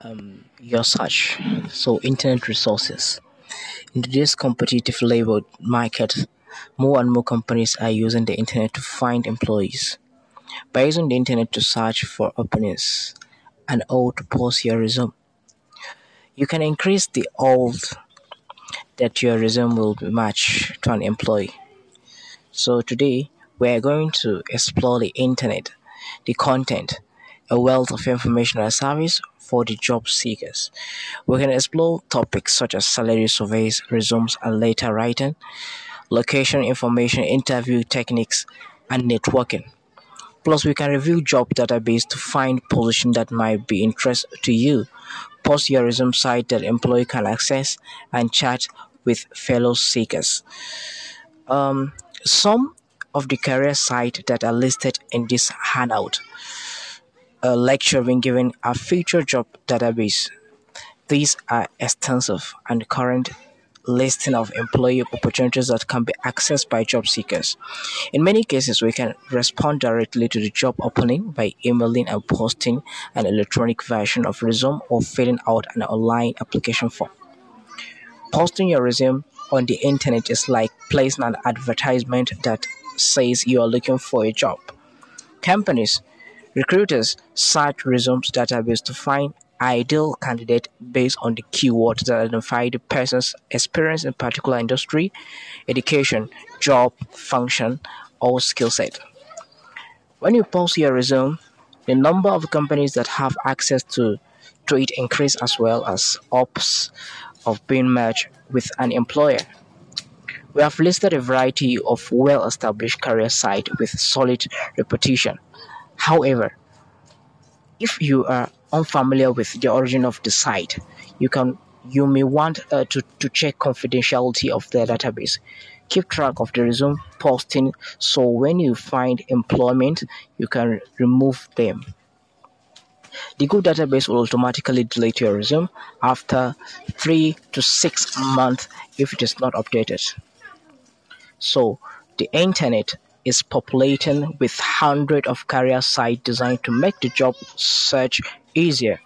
um, your search. So, internet resources. In today's competitive labor market, more and more companies are using the internet to find employees. By using the internet to search for openings and or to post your resume, you can increase the odds that your resume will match to an employee. So today we are going to explore the internet, the content, a wealth of information and service for the job seekers. We can explore topics such as salary surveys, resumes and letter writing, location information, interview techniques, and networking. Plus, we can review job database to find position that might be interest to you. Post your resume site that employee can access and chat with fellow seekers. Um, some of the career sites that are listed in this handout a lecture being given a future job database. These are extensive and current listing of employee opportunities that can be accessed by job seekers. In many cases, we can respond directly to the job opening by emailing and posting an electronic version of resume or filling out an online application form. Posting your resume on the internet is like placing an advertisement that says you are looking for a job. Companies Recruiters search resumes database to find ideal candidate based on the keywords that identify the person's experience in particular industry, education, job, function, or skill set. When you post your resume, the number of companies that have access to, to it increase as well as odds of being matched with an employer. We have listed a variety of well-established career sites with solid reputation However, if you are unfamiliar with the origin of the site, you can you may want uh, to, to check confidentiality of the database. Keep track of the resume posting so when you find employment, you can remove them. The Go database will automatically delete your resume after three to six months if it is not updated. So, the internet is populating with hundreds of career sites designed to make the job search easier.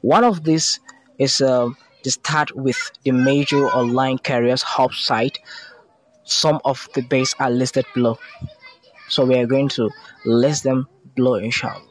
One of these is uh, to start with the major online careers hub site. Some of the base are listed below. So we are going to list them below inshallah.